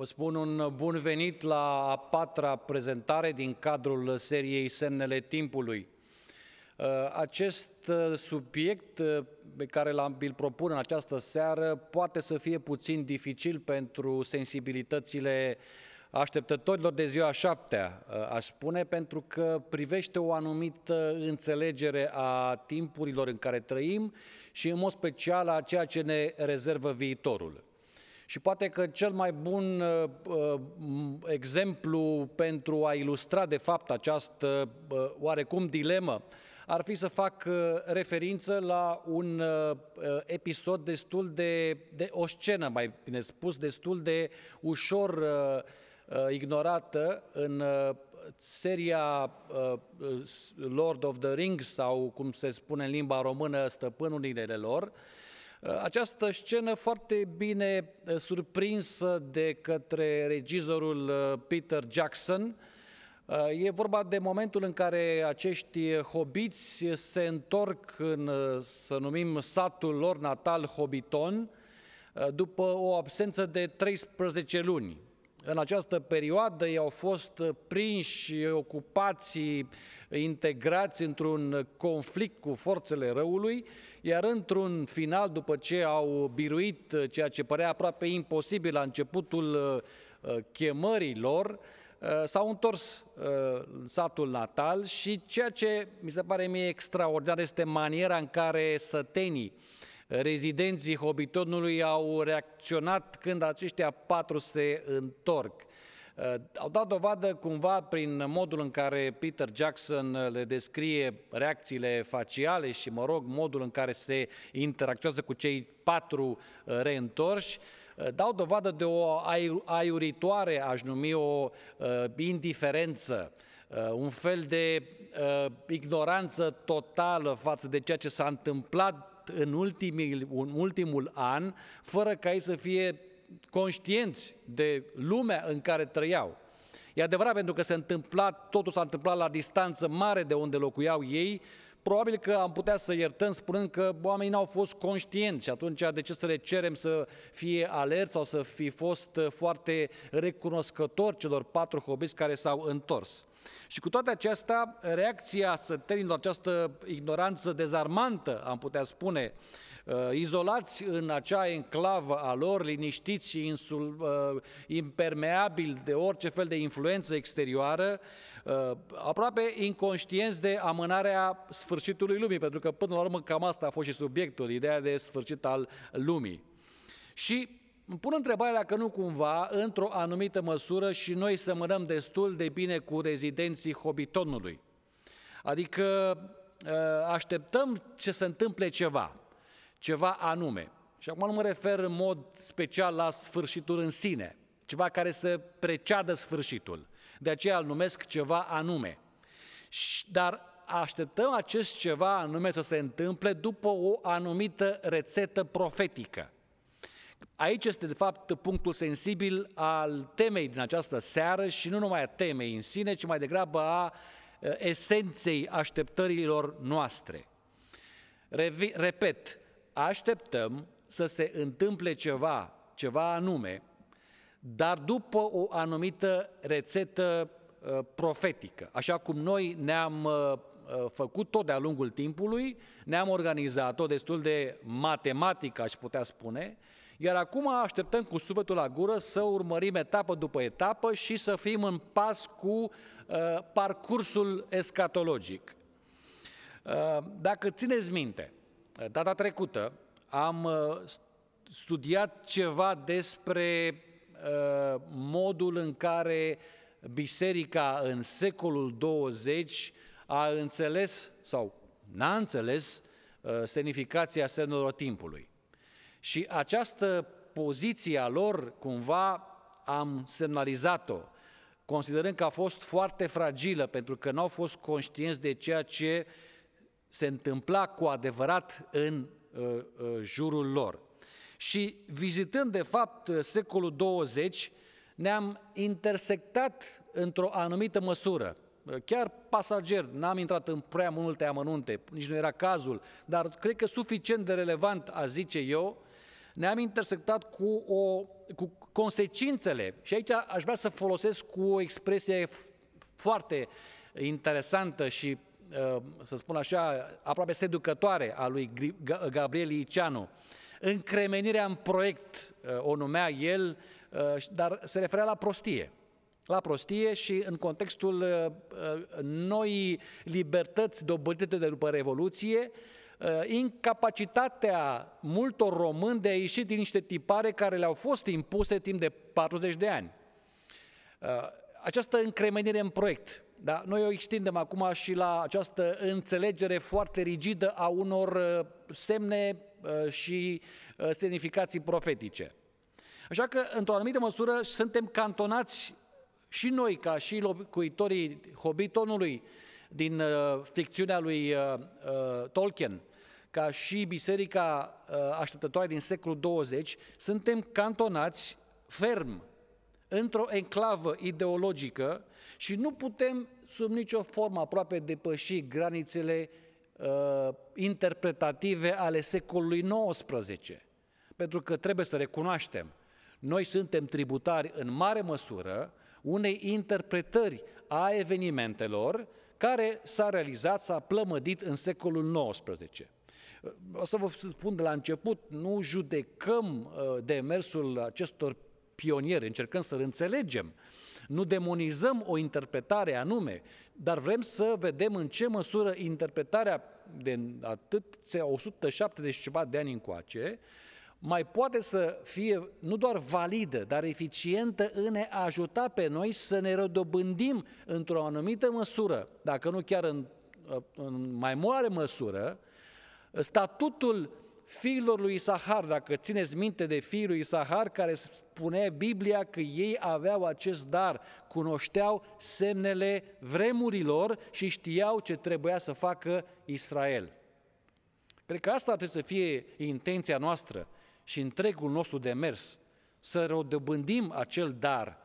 Vă spun un bun venit la a patra prezentare din cadrul seriei Semnele Timpului. Uh, acest uh, subiect uh, pe care l-am îl propun în această seară poate să fie puțin dificil pentru sensibilitățile așteptătorilor de ziua șaptea, aș spune, pentru că privește o anumită înțelegere a timpurilor în care trăim și în mod special a ceea ce ne rezervă viitorul. Și poate că cel mai bun uh, uh, exemplu pentru a ilustra de fapt această uh, oarecum dilemă ar fi să fac uh, referință la un uh, episod destul de, de o scenă, mai bine spus, destul de ușor uh, ignorată în seria Lord of the Rings sau cum se spune în limba română Stăpânul Inelelor, această scenă foarte bine surprinsă de către regizorul Peter Jackson, E vorba de momentul în care acești hobiți se întorc în, să numim, satul lor natal Hobbiton, după o absență de 13 luni. În această perioadă ei au fost prinși, ocupați, integrați într-un conflict cu forțele răului, iar într-un final, după ce au biruit ceea ce părea aproape imposibil la începutul uh, chemării lor, uh, s-au întors uh, în satul natal și ceea ce mi se pare mie extraordinar este maniera în care sătenii rezidenții Hobbitonului au reacționat când aceștia patru se întorc. Uh, au dat dovadă cumva prin modul în care Peter Jackson le descrie reacțiile faciale și, mă rog, modul în care se interacționează cu cei patru uh, reîntorși, uh, dau dovadă de o aiuritoare, aș numi o indiferență, un fel de ignoranță totală față de ceea ce s-a întâmplat în, ultimii, în ultimul an, fără ca ei să fie conștienți de lumea în care trăiau. E adevărat pentru că se întâmpla, totul s-a întâmplat la distanță mare de unde locuiau ei, probabil că am putea să iertăm spunând că oamenii n-au fost conștienți și atunci de ce să le cerem să fie alerți sau să fi fost foarte recunoscători celor patru hobiți care s-au întors. Și cu toate acestea, reacția sătenilor, această ignoranță dezarmantă, am putea spune, uh, izolați în acea enclavă a lor, liniștiți și insul, uh, impermeabili de orice fel de influență exterioară, uh, aproape inconștienți de amânarea sfârșitului lumii, pentru că până la urmă cam asta a fost și subiectul, ideea de sfârșit al lumii. Și îmi pun întrebarea dacă nu cumva, într-o anumită măsură, și noi semănăm destul de bine cu rezidenții Hobbitonului. Adică ă, așteptăm ce se întâmple ceva, ceva anume. Și acum nu mă refer în mod special la sfârșitul în sine, ceva care să preceadă sfârșitul. De aceea îl numesc ceva anume. Dar așteptăm acest ceva anume să se întâmple după o anumită rețetă profetică. Aici este, de fapt, punctul sensibil al temei din această seară și nu numai a temei în sine, ci mai degrabă a esenței așteptărilor noastre. Revi, repet, așteptăm să se întâmple ceva, ceva anume, dar după o anumită rețetă profetică. Așa cum noi ne-am făcut tot de-a lungul timpului, ne-am organizat-o destul de matematic, aș putea spune, iar acum așteptăm cu sufletul la gură să urmărim etapă după etapă și să fim în pas cu uh, parcursul escatologic. Uh, dacă țineți minte, uh, data trecută am uh, studiat ceva despre uh, modul în care biserica în secolul 20 a înțeles sau n-a înțeles uh, semnificația semnelor timpului. Și această poziție a lor, cumva, am semnalizat-o, considerând că a fost foarte fragilă, pentru că nu au fost conștienți de ceea ce se întâmpla cu adevărat în uh, uh, jurul lor. Și vizitând, de fapt, secolul 20, ne-am intersectat într-o anumită măsură. Chiar pasager, n-am intrat în prea multe amănunte, nici nu era cazul, dar cred că suficient de relevant, a zice eu, ne-am intersectat cu, o, cu consecințele. Și aici aș vrea să folosesc cu o expresie foarte interesantă și, uh, să spun așa, aproape seducătoare a lui Gabriel Iceanu. Încremenirea în proiect uh, o numea el, uh, dar se referea la prostie la prostie și în contextul noi libertăți dobândite de după Revoluție, incapacitatea multor români de a ieși din niște tipare care le-au fost impuse timp de 40 de ani. Această încremenire în proiect, da? Noi o extindem acum și la această înțelegere foarte rigidă a unor uh, semne uh, și uh, semnificații profetice. Așa că, într-o anumită măsură, suntem cantonați și noi, ca și locuitorii Hobbitonului din ficțiunea lui Tolkien, ca și biserica așteptătoare din secolul 20, suntem cantonați ferm într-o enclavă ideologică și nu putem sub nicio formă aproape depăși granițele uh, interpretative ale secolului XIX. Pentru că trebuie să recunoaștem, noi suntem tributari în mare măsură unei interpretări a evenimentelor care s-a realizat, s-a plămădit în secolul XIX. O să vă spun de la început, nu judecăm uh, demersul acestor pionieri, încercăm să-l înțelegem. Nu demonizăm o interpretare anume, dar vrem să vedem în ce măsură interpretarea de atâția 170 ceva de ani încoace mai poate să fie nu doar validă, dar eficientă în a ajuta pe noi să ne redobândim într-o anumită măsură, dacă nu chiar în, în mai mare măsură, statutul fiilor lui Isahar, dacă țineți minte de fiii lui Isahar, care spune Biblia că ei aveau acest dar, cunoșteau semnele vremurilor și știau ce trebuia să facă Israel. Cred că asta trebuie să fie intenția noastră și întregul nostru demers, să rodobândim acel dar,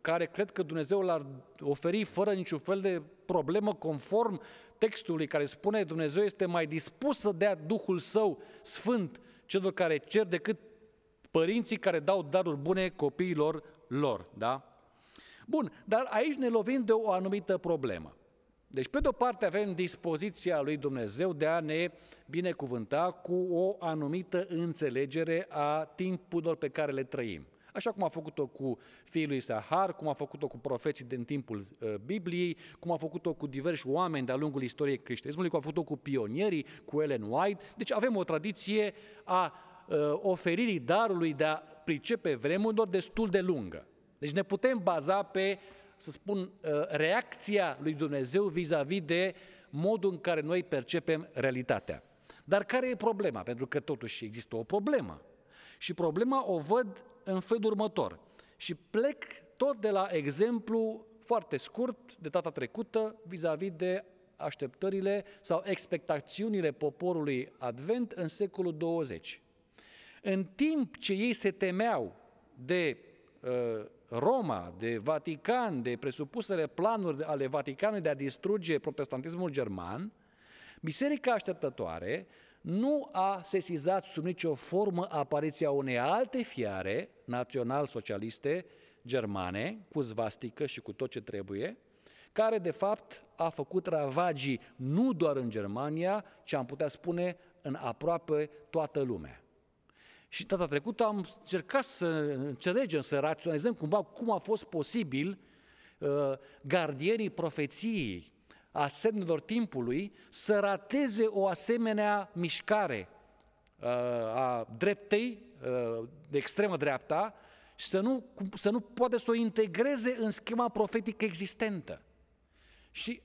care cred că Dumnezeu l-ar oferi fără niciun fel de problemă, conform textului care spune Dumnezeu este mai dispus să dea Duhul Său Sfânt celor care cer decât părinții care dau daruri bune copiilor lor. Da? Bun, dar aici ne lovim de o anumită problemă. Deci, pe de-o parte, avem dispoziția lui Dumnezeu de a ne binecuvânta cu o anumită înțelegere a timpurilor pe care le trăim așa cum a făcut-o cu fiul lui Sahar, cum a făcut-o cu profeții din timpul uh, Bibliei, cum a făcut-o cu diversi oameni de-a lungul istoriei creștinismului, cum a făcut-o cu pionierii, cu Ellen White. Deci avem o tradiție a uh, oferirii darului de a pricepe vremurilor destul de lungă. Deci ne putem baza pe, să spun, uh, reacția lui Dumnezeu vis-a-vis de modul în care noi percepem realitatea. Dar care e problema? Pentru că totuși există o problemă. Și problema o văd în felul următor. Și plec tot de la exemplu foarte scurt de data trecută vis-a-vis de așteptările sau expectațiunile poporului Advent în secolul 20. În timp ce ei se temeau de uh, Roma, de Vatican, de presupusele planuri ale Vaticanului de a distruge protestantismul german, Biserica Așteptătoare nu a sesizat sub nicio formă apariția unei alte fiare național-socialiste germane, cu zvastică și cu tot ce trebuie, care de fapt a făcut ravagii nu doar în Germania, ci am putea spune în aproape toată lumea. Și data trecută am încercat să înțelegem, să raționalizăm cumva cum a fost posibil uh, gardierii profeției a semnelor timpului să rateze o asemenea mișcare uh, a dreptei, uh, de extremă dreapta, și să nu, să nu poate să o integreze în schema profetică existentă. Și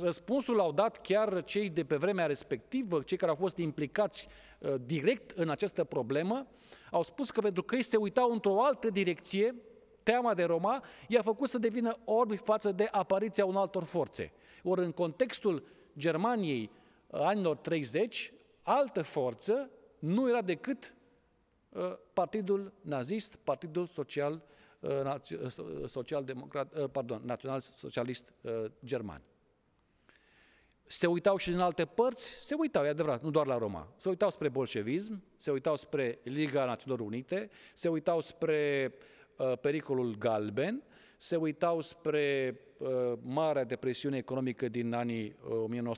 răspunsul l-au dat chiar cei de pe vremea respectivă, cei care au fost implicați uh, direct în această problemă, au spus că pentru că ei se uitau într-o altă direcție, teama de Roma i-a făcut să devină orbi față de apariția unor altor forțe. Ori în contextul Germaniei uh, anilor 30, altă forță nu era decât uh, Partidul Nazist, Partidul Social, uh, Social Democrat, pardon, Național Socialist German. se uitau și în alte părți, se uitau, e adevărat, nu doar la Roma. Se uitau spre bolșevism, se uitau spre Liga Națiunilor Unite, se uitau spre uh, pericolul galben, se uitau spre uh, Marea Depresiune Economică din anii uh,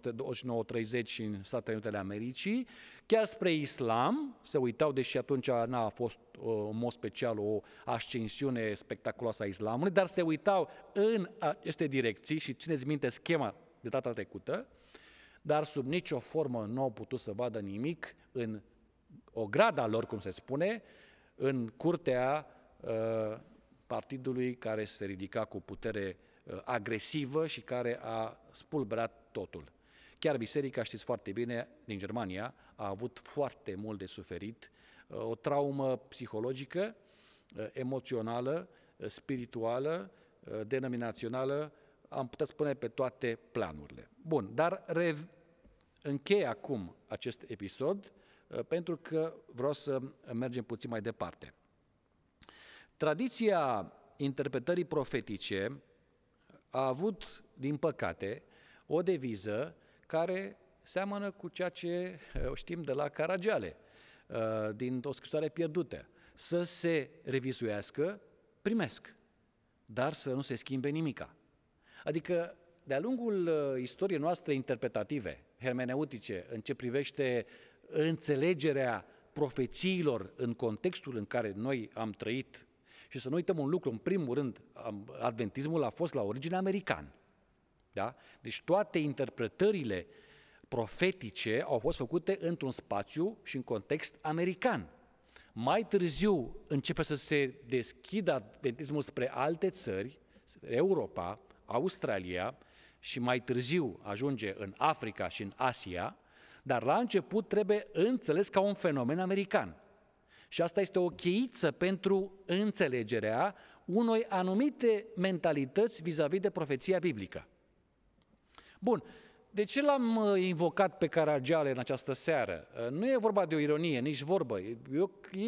1929-30 în Statele Unite ale Americii, chiar spre islam, se uitau, deși atunci n-a fost uh, în mod special o ascensiune spectaculoasă a islamului, dar se uitau în aceste direcții și țineți minte schema de data trecută, dar sub nicio formă nu au putut să vadă nimic în o grada lor, cum se spune, în curtea uh, partidului care se ridica cu putere uh, agresivă și care a spulberat totul. Chiar biserica, știți foarte bine, din Germania, a avut foarte mult de suferit, uh, o traumă psihologică, uh, emoțională, uh, spirituală, uh, denominațională, am putea spune pe toate planurile. Bun, dar rev- închei acum acest episod uh, pentru că vreau să mergem puțin mai departe. Tradiția interpretării profetice a avut, din păcate, o deviză care seamănă cu ceea ce uh, știm de la Caragiale, uh, din o scrisoare pierdută. Să se revizuiască, primesc, dar să nu se schimbe nimica. Adică, de-a lungul uh, istoriei noastre interpretative, hermeneutice, în ce privește înțelegerea profețiilor în contextul în care noi am trăit, și să nu uităm un lucru, în primul rând, adventismul a fost la origine american. Da? Deci toate interpretările profetice au fost făcute într-un spațiu și în context american. Mai târziu începe să se deschidă adventismul spre alte țări, Europa, Australia și mai târziu ajunge în Africa și în Asia, dar la început trebuie înțeles ca un fenomen american. Și asta este o cheiță pentru înțelegerea unei anumite mentalități vis-a-vis de profeția biblică. Bun, de ce l-am uh, invocat pe Caragiale în această seară? Uh, nu e vorba de o ironie, nici vorbă.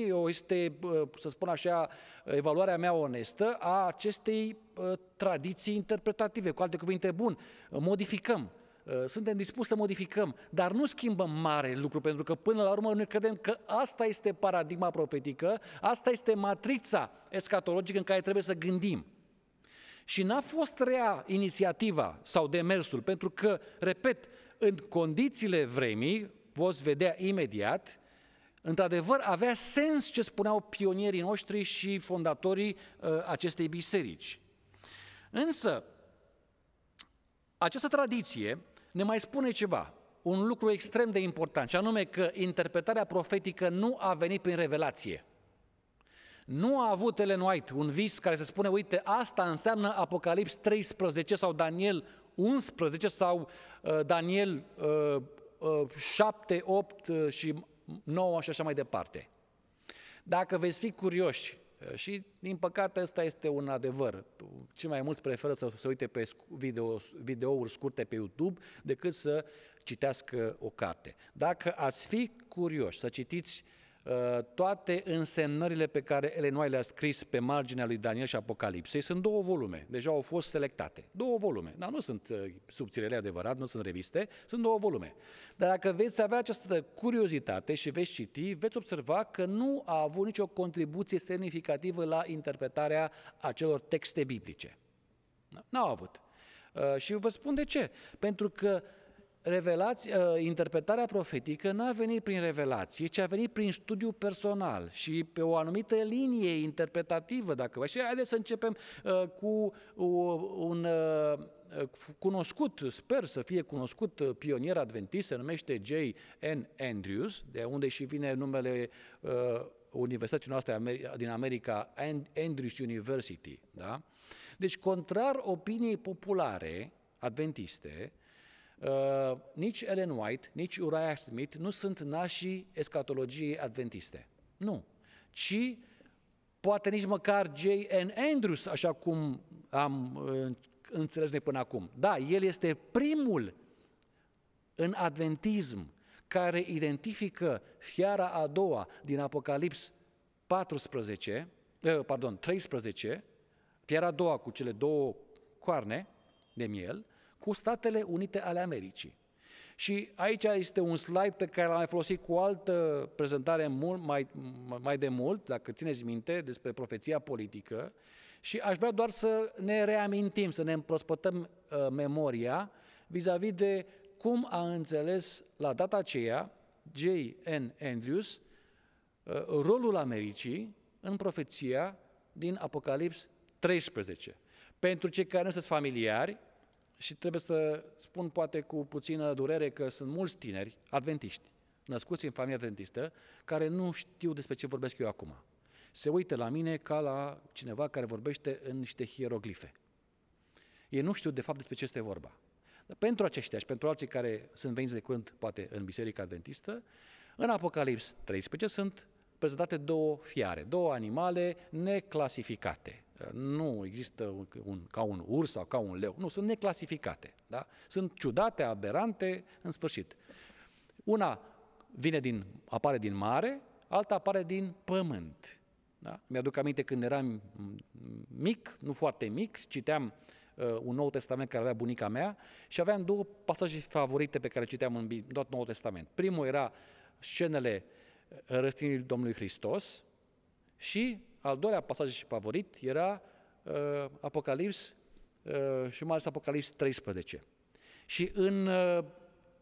Eu, este, uh, să spun așa, evaluarea mea onestă a acestei tradiții interpretative. Cu alte cuvinte, bun, modificăm. Suntem dispuși să modificăm, dar nu schimbăm mare lucru, pentru că până la urmă noi credem că asta este paradigma profetică, asta este matrița escatologică în care trebuie să gândim. Și n-a fost rea inițiativa sau demersul, pentru că, repet, în condițiile vremii, voți vedea imediat, într-adevăr avea sens ce spuneau pionierii noștri și fondatorii uh, acestei biserici. Însă, această tradiție ne mai spune ceva, un lucru extrem de important, și anume că interpretarea profetică nu a venit prin revelație. Nu a avut Ellen White un vis care să spune, uite, asta înseamnă Apocalips 13 sau Daniel 11 sau uh, Daniel uh, uh, 7, 8 uh, și 9 și așa mai departe. Dacă veți fi curioși, uh, și din păcate ăsta este un adevăr, cei mai mulți preferă să se uite pe video, videouri scurte pe YouTube decât să citească o carte. Dacă ați fi curioși să citiți uh, Uh, toate însemnările pe care Elenoai le-a scris pe marginea lui Daniel și Apocalipsei sunt două volume, deja au fost selectate. Două volume, dar nu sunt uh, subțirele adevărat, nu sunt reviste, sunt două volume. Dar dacă veți avea această curiozitate și veți citi, veți observa că nu a avut nicio contribuție semnificativă la interpretarea acelor texte biblice. N-au avut. Uh, și vă spun de ce. Pentru că revelație, ă, interpretarea profetică n-a venit prin revelație, ci a venit prin studiu personal și pe o anumită linie interpretativă, dacă vă. Și haideți să începem uh, cu un uh, cunoscut, sper să fie cunoscut pionier adventist, se numește J.N. Andrews, de unde și vine numele uh, Universității noastre din America, Andrews University. Da? Deci, contrar opiniei populare adventiste, Uh, nici Ellen White, nici Uriah Smith nu sunt nașii escatologiei adventiste. Nu. Ci poate nici măcar J.N. Andrews, așa cum am uh, înțeles noi până acum. Da, el este primul în adventism care identifică fiara a doua din Apocalips 14, uh, pardon, 13, fiara a doua cu cele două coarne de miel, cu Statele Unite ale Americii. Și aici este un slide pe care l-am mai folosit cu o altă prezentare mult mai, mai de mult, dacă țineți minte, despre profeția politică. Și aș vrea doar să ne reamintim, să ne împrospătăm uh, memoria vis-a-vis de cum a înțeles la data aceea J.N. Andrews uh, rolul Americii în profeția din Apocalips 13. Pentru cei care nu sunt familiari, și trebuie să spun poate cu puțină durere că sunt mulți tineri adventiști, născuți în familie adventistă, care nu știu despre ce vorbesc eu acum. Se uită la mine ca la cineva care vorbește în niște hieroglife. Ei nu știu de fapt despre ce este vorba. Dar pentru aceștia și pentru alții care sunt veniți de curând, poate în Biserica Adventistă, în Apocalips 13 sunt prezentate două fiare, două animale neclasificate. Nu există un, un, ca un urs sau ca un leu, nu, sunt neclasificate. Da? Sunt ciudate, aberante, în sfârșit. Una vine din, apare din mare, alta apare din pământ. Da? Mi-aduc aminte când eram mic, nu foarte mic, citeam uh, un Nou Testament care avea bunica mea și aveam două pasaje favorite pe care citeam în tot Noul Testament. Primul era scenele răstignirii Domnului Hristos și al doilea pasaj favorit era uh, Apocalips uh, și mai ales Apocalips 13. Și în uh,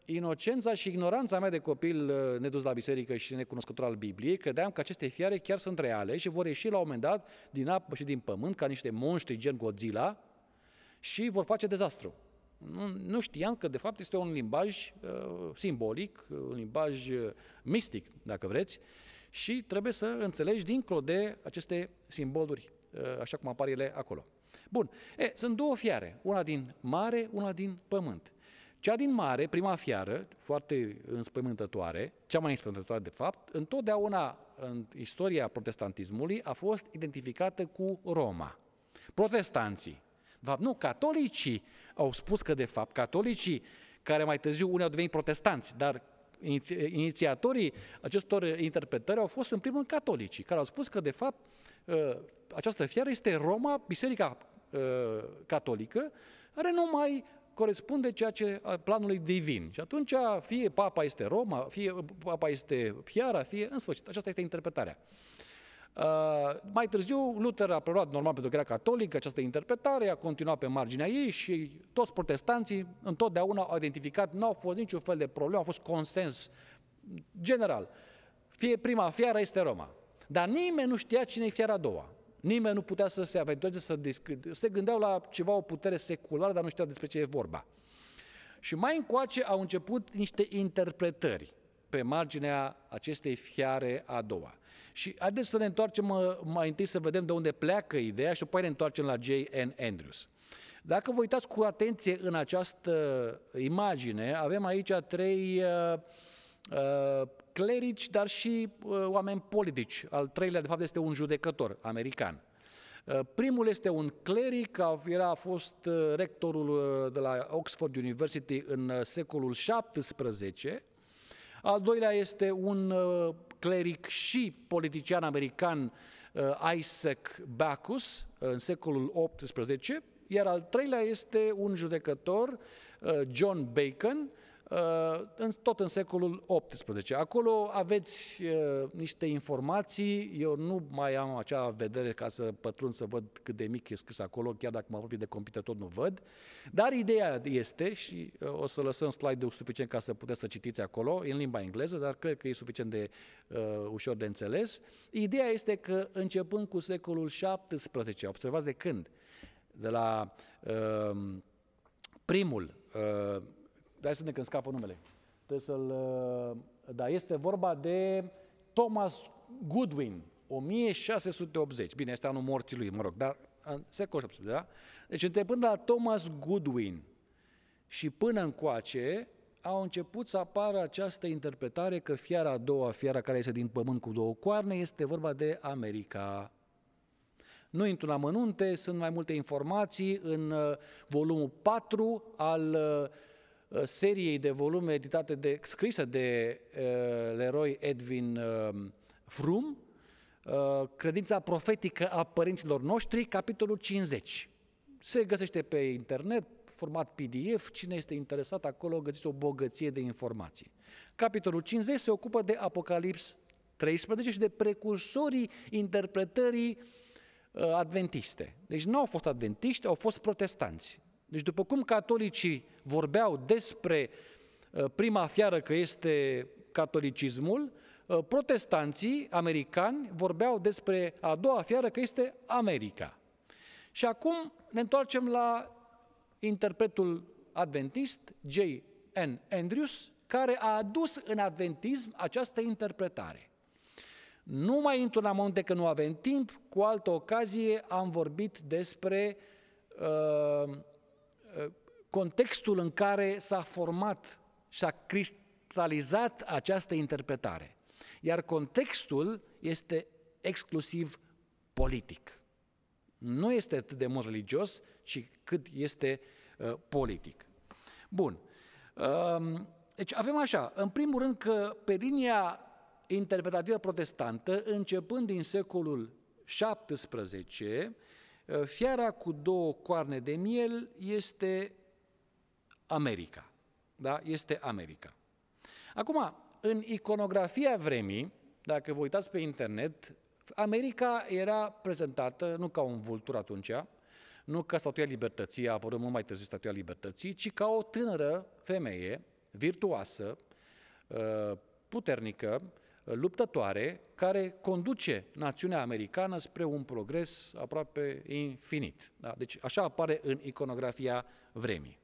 inocența și ignoranța mea de copil uh, nedus la biserică și necunoscător al Bibliei, credeam că aceste fiare chiar sunt reale și vor ieși la un moment dat din apă și din pământ ca niște monștri gen Godzilla și vor face dezastru. Nu, nu știam că de fapt este un limbaj uh, simbolic, un limbaj uh, mistic, dacă vreți, și trebuie să înțelegi dincolo de aceste simboluri, uh, așa cum apar ele acolo. Bun, e, sunt două fiare, una din mare, una din pământ. Cea din mare, prima fiară, foarte înspăimântătoare, cea mai înspăimântătoare de fapt, întotdeauna în istoria protestantismului a fost identificată cu Roma. Protestanții, de fapt, nu, catolicii au spus că, de fapt, catolicii, care mai târziu unii au devenit protestanți, dar inițiatorii acestor interpretări au fost, în primul rând, catolicii, care au spus că, de fapt, ă, această fiară este Roma, biserica ă, catolică, care nu mai corespunde ceea ce planului divin. Și atunci fie papa este Roma, fie papa este fiara, fie în sfârșit. Aceasta este interpretarea. Uh, mai târziu, Luther a preluat, normal pentru că era catolic, această interpretare, a continuat pe marginea ei și toți protestanții întotdeauna au identificat, nu au fost niciun fel de problemă, a fost consens general. Fie prima fiară este Roma. Dar nimeni nu știa cine e fiara a doua. Nimeni nu putea să se aventureze să descrie. Se gândeau la ceva, o putere seculară, dar nu știau despre ce e vorba. Și mai încoace au început niște interpretări pe marginea acestei fiare a doua. Și haideți să ne întoarcem mai întâi să vedem de unde pleacă ideea și apoi ne întoarcem la J.N. Andrews. Dacă vă uitați cu atenție în această imagine, avem aici trei uh, uh, clerici, dar și uh, oameni politici. Al treilea, de fapt, este un judecător american. Uh, primul este un cleric, era, a fost uh, rectorul uh, de la Oxford University în secolul XVII. Al doilea este un cleric și politician american Isaac Bacchus în secolul XVIII, iar al treilea este un judecător, John Bacon, Uh, tot în secolul XVIII. Acolo aveți uh, niște informații, eu nu mai am acea vedere ca să pătrund să văd cât de mic e scris acolo, chiar dacă mă apropii de computer tot nu văd, dar ideea este, și uh, o să lăsăm slide-ul suficient ca să puteți să citiți acolo, în limba engleză, dar cred că e suficient de uh, ușor de înțeles, ideea este că începând cu secolul XVII, observați de când? De la uh, primul uh, Dai să ne când scapă numele. Trebuie să-l... Uh, da, este vorba de Thomas Goodwin, 1680. Bine, este anul morții lui, mă rog, dar în secolul 18, da? Deci începând la Thomas Goodwin și până încoace, au început să apară această interpretare că fiara a doua, fiara care este din pământ cu două coarne, este vorba de America. Nu intru la mănunte, sunt mai multe informații în uh, volumul 4 al uh, Uh, seriei de volume editate de, scrisă de uh, Leroy Edwin uh, Frum, uh, Credința profetică a părinților noștri, capitolul 50. Se găsește pe internet, format PDF, cine este interesat acolo găsiți o bogăție de informații. Capitolul 50 se ocupă de Apocalips 13 și de precursorii interpretării uh, adventiste. Deci nu au fost adventiști, au fost protestanți. Deci după cum catolicii vorbeau despre uh, prima fiară că este catolicismul, uh, protestanții americani vorbeau despre a doua fiară că este America. Și acum ne întoarcem la interpretul adventist J. N. Andrews, care a adus în adventism această interpretare. Nu mai intru în amănunte că nu avem timp, cu altă ocazie am vorbit despre uh, uh contextul în care s-a format și a cristalizat această interpretare. Iar contextul este exclusiv politic. Nu este atât de mult religios, ci cât este uh, politic. Bun. Uh, deci avem așa, în primul rând că pe linia interpretativă protestantă, începând din secolul XVII, uh, fiara cu două coarne de miel este America. Da? Este America. Acum, în iconografia vremii, dacă vă uitați pe internet, America era prezentată nu ca un vultur atunci, nu ca statuia libertății, a apărut mult mai târziu statuia libertății, ci ca o tânără femeie, virtuoasă, uh, puternică, luptătoare, care conduce națiunea americană spre un progres aproape infinit. Da? Deci așa apare în iconografia vremii.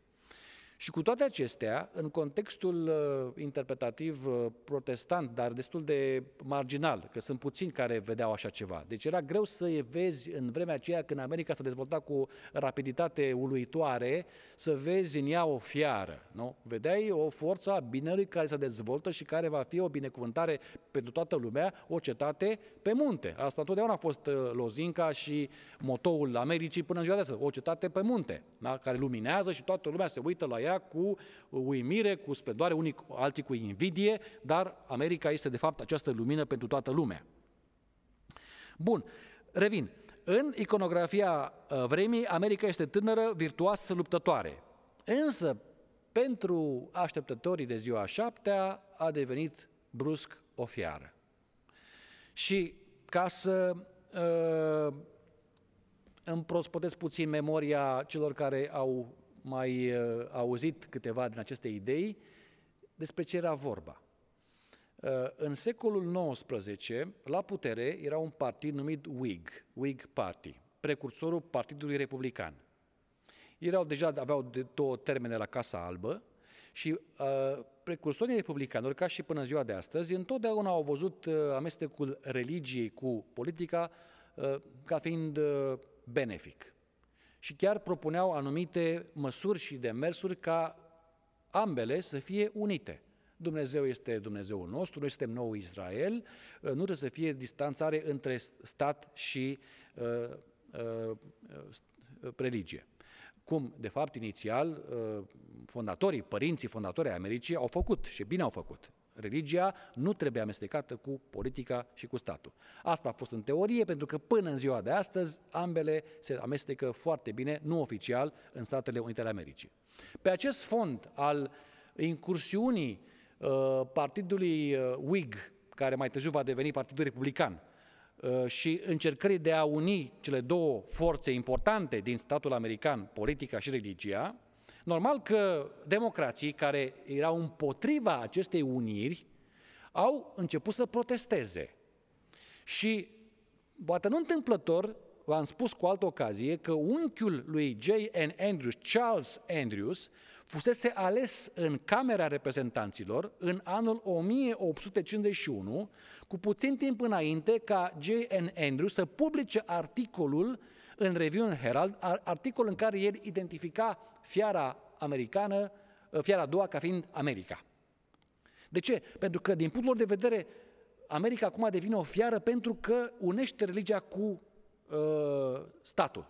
Și cu toate acestea, în contextul uh, interpretativ uh, protestant, dar destul de marginal, că sunt puțini care vedeau așa ceva. Deci era greu să vezi în vremea aceea când America s-a dezvoltat cu rapiditate uluitoare, să vezi în ea o fiară. Nu? Vedeai o forță a binelui care se dezvoltă și care va fi o binecuvântare pentru toată lumea, o cetate pe munte. Asta întotdeauna a fost uh, lozinca și motoul Americii până în ziua de astăzi, o cetate pe munte, da? care luminează și toată lumea se uită la ea ea cu uimire, cu splendoare, unii alții cu invidie, dar America este de fapt această lumină pentru toată lumea. Bun, revin. În iconografia uh, vremii, America este tânără, virtuoasă, luptătoare. Însă, pentru așteptătorii de ziua șaptea, a devenit brusc o fiară. Și ca să uh, îmi prospătesc puțin memoria celor care au mai uh, auzit câteva din aceste idei, despre ce era vorba. Uh, în secolul XIX, la putere era un partid numit Whig, Whig Party, precursorul Partidului Republican. Erau deja, aveau de două termene la Casa Albă și uh, precursorii republicanilor, ca și până ziua de astăzi, întotdeauna au văzut uh, amestecul religiei cu politica uh, ca fiind uh, benefic și chiar propuneau anumite măsuri și demersuri ca ambele să fie unite. Dumnezeu este Dumnezeul nostru, noi suntem nou Israel, nu trebuie să fie distanțare între stat și uh, uh, religie. Cum, de fapt, inițial, uh, fondatorii, părinții fondatorii Americii au făcut și bine au făcut. Religia nu trebuie amestecată cu politica și cu statul. Asta a fost în teorie, pentru că până în ziua de astăzi ambele se amestecă foarte bine, nu oficial, în Statele Unite ale Americii. Pe acest fond al incursiunii uh, partidului uh, Whig, care mai târziu va deveni Partidul Republican, uh, și încercării de a uni cele două forțe importante din statul american, politica și religia, Normal că democrații care erau împotriva acestei uniri au început să protesteze. Și poate nu întâmplător, v-am spus cu altă ocazie, că unchiul lui J.N. Andrews, Charles Andrews, fusese ales în Camera Reprezentanților în anul 1851, cu puțin timp înainte ca J.N. Andrews să publice articolul în Review Herald, articol în care el identifica fiara americană, ă, fiara a doua ca fiind America. De ce? Pentru că, din punctul lor de vedere, America acum devine o fiară pentru că unește religia cu uh, statul.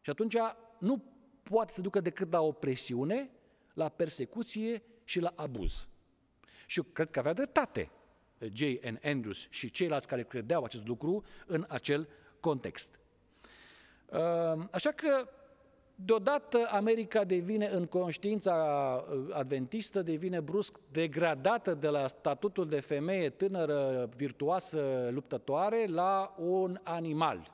Și atunci nu poate să ducă decât la opresiune, la persecuție și la abuz. Și eu cred că avea dreptate J.N. Andrews și ceilalți care credeau acest lucru în acel context. Uh, așa că Deodată America devine, în conștiința uh, adventistă, devine brusc degradată de la statutul de femeie tânără, virtuoasă, luptătoare, la un animal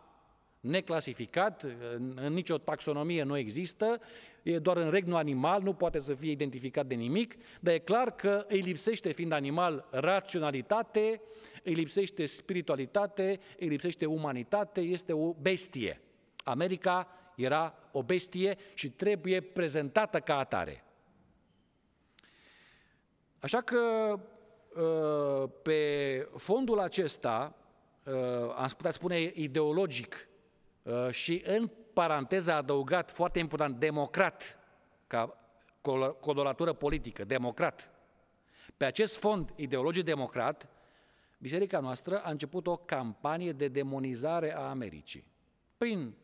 neclasificat, în nicio taxonomie nu există, e doar în regnul animal, nu poate să fie identificat de nimic, dar e clar că îi lipsește, fiind animal, raționalitate, îi lipsește spiritualitate, îi lipsește umanitate, este o bestie. America era o bestie și trebuie prezentată ca atare. Așa că ă, pe fondul acesta, ă, am putea spune ideologic ă, și în paranteză adăugat, foarte important, democrat, ca coloratură politică, democrat. Pe acest fond ideologic democrat, biserica noastră a început o campanie de demonizare a Americii. Prin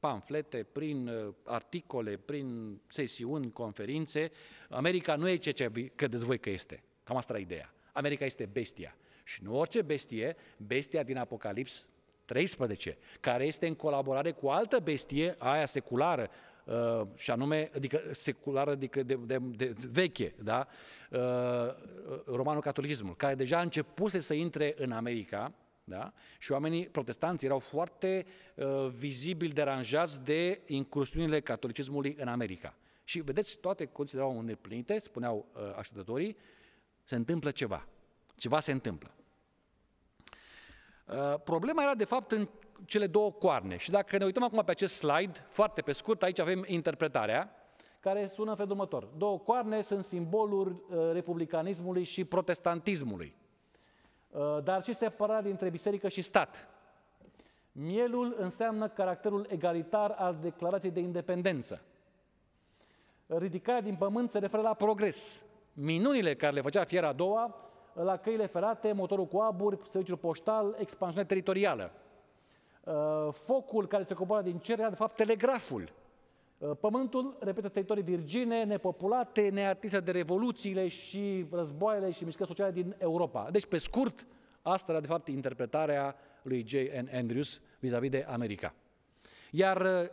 pamflete, prin uh, articole, prin sesiuni, conferințe. America nu e ce, ce credeți voi că este. Cam asta e ideea. America este bestia. Și nu orice bestie, bestia din Apocalips 13, care este în colaborare cu altă bestie, aia seculară, uh, și anume, adică seculară, adică de, de, de veche, da? Uh, romanul catolicismul, care deja a început să intre în America, da? Și oamenii protestanți erau foarte uh, vizibil deranjați de incursiunile catolicismului în America. Și vedeți, toate considerau îndeplinite, spuneau uh, așteptătorii, se întâmplă ceva. Ceva se întâmplă. Uh, problema era, de fapt, în cele două coarne. Și dacă ne uităm acum pe acest slide, foarte pe scurt, aici avem interpretarea, care sună în felul următor. Două coarne sunt simboluri uh, republicanismului și protestantismului. Uh, dar și separarea dintre biserică și stat. Mielul înseamnă caracterul egalitar al declarației de independență. Ridicarea din pământ se referă la progres. Minunile care le făcea fiera a doua, la căile ferate, motorul cu aburi, serviciul poștal, expansiune teritorială. Uh, focul care se coboară din cer era, de fapt, telegraful. Uh, pământul repetă teritorii virgine, nepopulate, neartise de revoluțiile și războaiele și mișcări sociale din Europa. Deci, pe scurt, asta era de fapt interpretarea lui J.N. Andrews vis-a-vis de America. Iar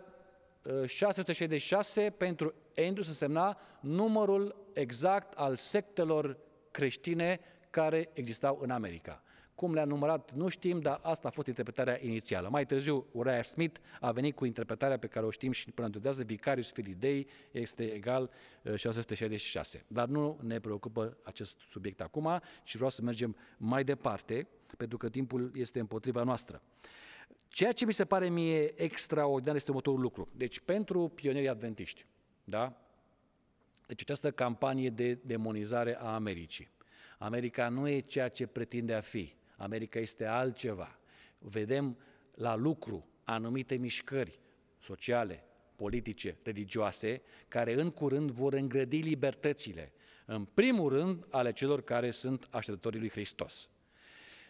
666 uh, pentru Andrews însemna numărul exact al sectelor creștine care existau în America. Cum le-a numărat, nu știm, dar asta a fost interpretarea inițială. Mai târziu, Uriah Smith a venit cu interpretarea pe care o știm și până întotdeauna, Vicarius Filidei este egal 666. Uh, dar nu ne preocupă acest subiect acum, ci vreau să mergem mai departe, pentru că timpul este împotriva noastră. Ceea ce mi se pare mie extraordinar este următorul lucru. Deci, pentru pionierii adventiști, da? Deci această campanie de demonizare a Americii. America nu e ceea ce pretinde a fi. America este altceva. Vedem la lucru anumite mișcări sociale, politice, religioase, care în curând vor îngrădi libertățile, în primul rând ale celor care sunt așteptătorii lui Hristos.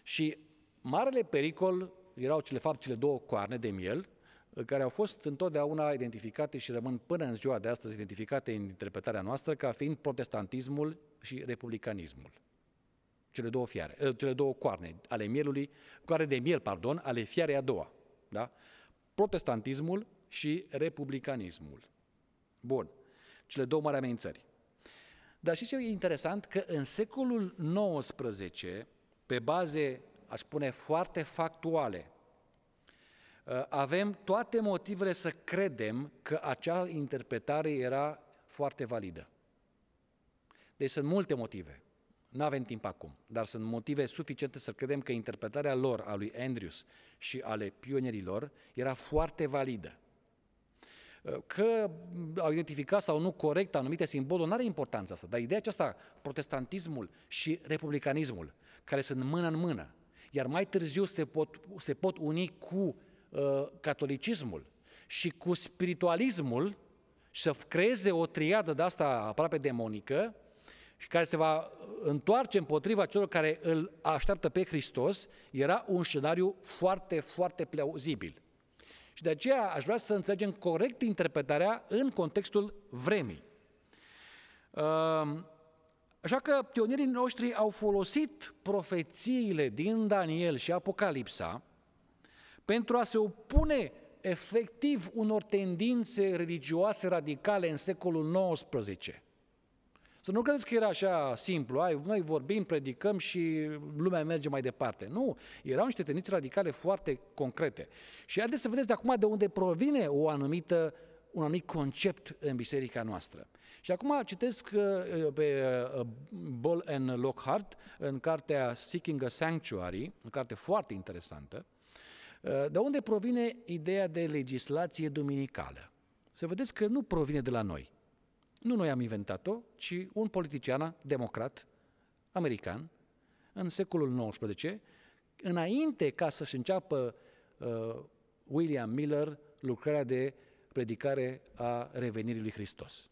Și marele pericol erau cele fapt cele două coarne de miel, care au fost întotdeauna identificate și rămân până în ziua de astăzi identificate în interpretarea noastră ca fiind protestantismul și republicanismul cele două, fiare, eh, cele două coarne ale mielului, coarne de miel, pardon, ale fiarei a doua. Da? Protestantismul și republicanismul. Bun. Cele două mari amenințări. Dar și ce e interesant? Că în secolul XIX, pe baze, aș spune, foarte factuale, eh, avem toate motivele să credem că acea interpretare era foarte validă. Deci sunt multe motive. Nu avem timp acum, dar sunt motive suficiente să credem că interpretarea lor, a lui Andrews și ale pionierilor, era foarte validă. Că au identificat sau nu corect anumite simboluri, nu are importanța asta, dar ideea aceasta, protestantismul și republicanismul, care sunt mână în mână, iar mai târziu se pot, se pot uni cu uh, catolicismul și cu spiritualismul și să creeze o triadă de asta aproape demonică, și care se va întoarce împotriva celor care îl așteaptă pe Hristos, era un scenariu foarte, foarte plauzibil. Și de aceea aș vrea să înțelegem corect interpretarea în contextul vremii. Așa că pionierii noștri au folosit profețiile din Daniel și Apocalipsa pentru a se opune efectiv unor tendințe religioase radicale în secolul XIX. Să nu credeți că era așa simplu, ai, noi vorbim, predicăm și lumea merge mai departe. Nu, erau niște tendințe radicale foarte concrete. Și haideți să vedeți de acum de unde provine o anumită, un anumit concept în biserica noastră. Și acum citesc uh, pe uh, Bull and Lockhart în cartea Seeking a Sanctuary, o carte foarte interesantă, uh, de unde provine ideea de legislație duminicală. Să vedeți că nu provine de la noi. Nu noi am inventat-o, ci un politician democrat american în secolul XIX, înainte ca să-și înceapă uh, William Miller lucrarea de predicare a revenirii lui Hristos.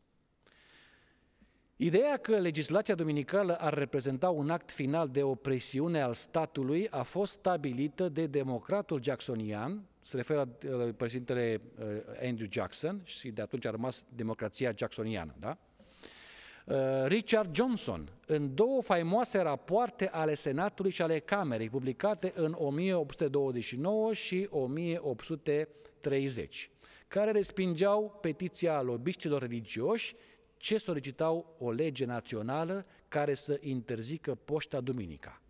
Ideea că legislația dominicală ar reprezenta un act final de opresiune al statului a fost stabilită de democratul jacksonian, se referă la președintele uh, Andrew Jackson și de atunci a rămas democrația jacksoniană, da? Uh, Richard Johnson, în două faimoase rapoarte ale Senatului și ale Camerei, publicate în 1829 și 1830, care respingeau petiția lobiștilor religioși ce solicitau o lege națională care să interzică poșta duminica.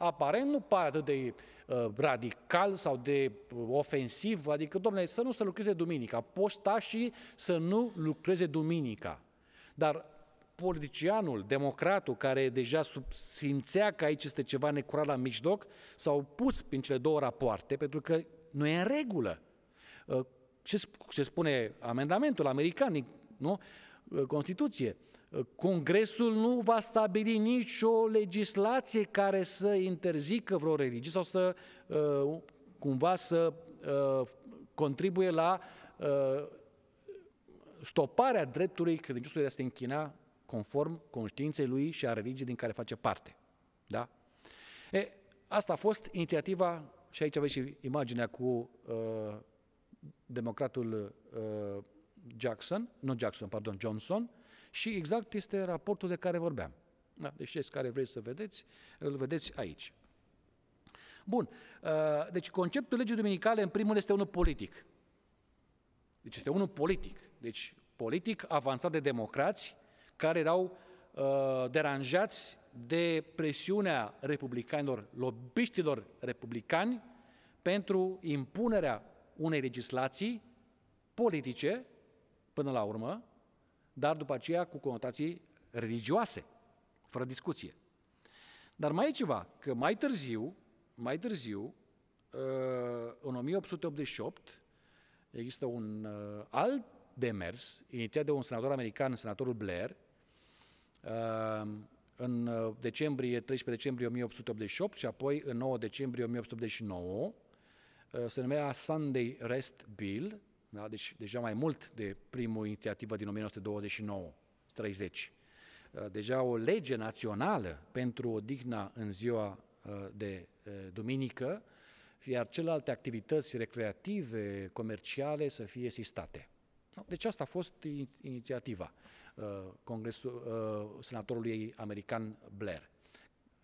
Aparent nu pare atât de uh, radical sau de uh, ofensiv, adică, domnule, să nu se lucreze duminica, poșta și să nu lucreze duminica. Dar politicianul, democratul, care deja simțea că aici este ceva necurat la mijloc, s-au pus prin cele două rapoarte, pentru că nu e în regulă. Uh, ce, ce spune amendamentul american, nu? Uh, Constituție. Uh, Congresul nu va stabili nicio legislație care să interzică vreo religie sau să uh, cumva să contribuie la stoparea dreptului credinciosului de a se închina conform conștiinței lui și a religiei din care face parte. Da? E, asta a fost inițiativa, și aici aveți și imaginea cu uh, democratul uh, Jackson, nu Jackson, pardon, Johnson, și exact este raportul de care vorbeam. Da, deci cei care vreți să vedeți, îl vedeți aici. Bun, uh, deci conceptul legii duminicale în primul este unul politic. Deci este unul politic. Deci politic avansat de democrați care erau uh, deranjați de presiunea republicanilor, lobiștilor republicani pentru impunerea unei legislații politice până la urmă, dar după aceea cu conotații religioase, fără discuție. Dar mai e ceva, că mai târziu, mai târziu, uh, în 1888, există un uh, alt demers inițiat de un senator american, senatorul Blair, uh, în decembrie, 13 decembrie 1888 și apoi în 9 decembrie 1889, se numea Sunday Rest Bill, da? deci deja mai mult de primul inițiativă din 1929-30. Uh, deja o lege națională pentru odihna în ziua uh, de uh, duminică, iar celelalte activități recreative, comerciale să fie sistate. Deci asta a fost inițiativa Congresul, senatorului american Blair.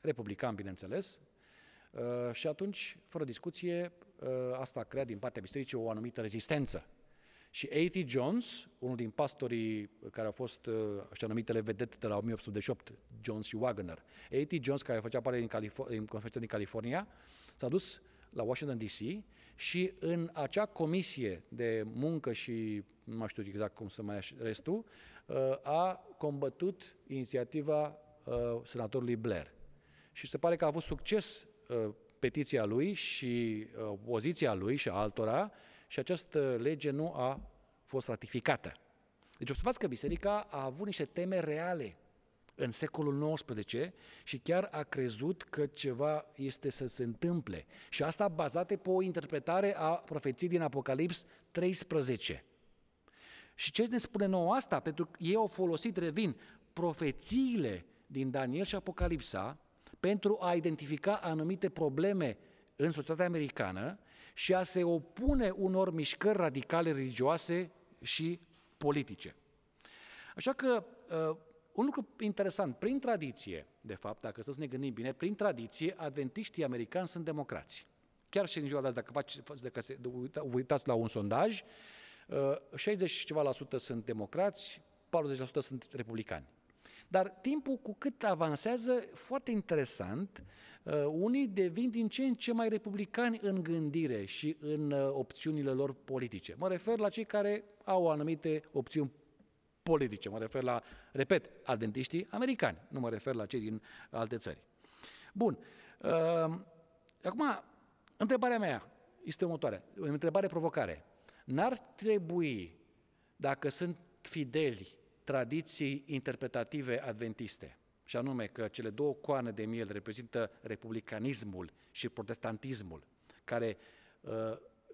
Republican, bineînțeles, și atunci, fără discuție, asta a creat din partea bisericii o anumită rezistență și A.T. Jones, unul din pastorii care au fost uh, așa numitele vedete de la 1888, Jones și Wagner, A.T. Jones, care făcea parte din, Calif- din conferința din California, s-a dus la Washington DC și în acea comisie de muncă și nu mai știu exact cum să mai restul, uh, a combătut inițiativa uh, senatorului Blair. Și se pare că a avut succes petiția lui și poziția lui și altora și această lege nu a fost ratificată. Deci observați că biserica a avut niște teme reale în secolul XIX și chiar a crezut că ceva este să se întâmple. Și asta bazate pe o interpretare a profeției din Apocalips 13. Și ce ne spune nouă asta? Pentru că ei au folosit, revin, profețiile din Daniel și Apocalipsa pentru a identifica anumite probleme în societatea americană și a se opune unor mișcări radicale religioase și politice. Așa că, uh, un lucru interesant, prin tradiție, de fapt, dacă să ne gândim bine, prin tradiție, adventiștii americani sunt democrați. chiar și în ziua de azi, dacă, faci, dacă se, vă uitați la un sondaj, 60 și ceva la sută sunt democrați, 40% sunt republicani. Dar timpul cu cât avansează, foarte interesant, uh, unii devin din ce în ce mai republicani în gândire și în uh, opțiunile lor politice. Mă refer la cei care au anumite opțiuni politice. Mă refer la, repet, adventiștii americani, nu mă refer la cei din alte țări. Bun. Uh, acum, întrebarea mea este următoarea. O întrebare provocare. N-ar trebui, dacă sunt fideli tradiții interpretative adventiste, și anume că cele două coane de miel reprezintă republicanismul și protestantismul, care uh,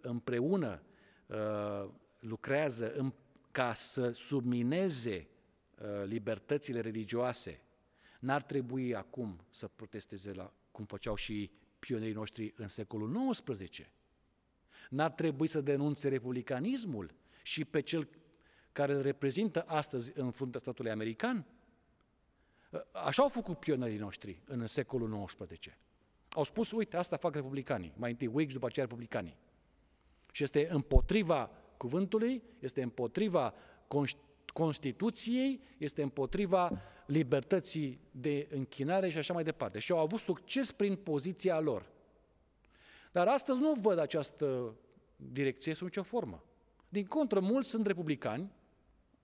împreună uh, lucrează în, ca să submineze uh, libertățile religioase, n-ar trebui acum să protesteze la cum făceau și pionerii noștri în secolul XIX. N-ar trebui să denunțe republicanismul și pe cel care îl reprezintă astăzi în fruntea statului american? Așa au făcut pionerii noștri în secolul XIX. Au spus, uite, asta fac republicanii, mai întâi Whigs, după aceea republicanii. Și este împotriva cuvântului, este împotriva Constituției, este împotriva libertății de închinare și așa mai departe. Și au avut succes prin poziția lor. Dar astăzi nu văd această direcție sub nicio formă. Din contră, mulți sunt republicani,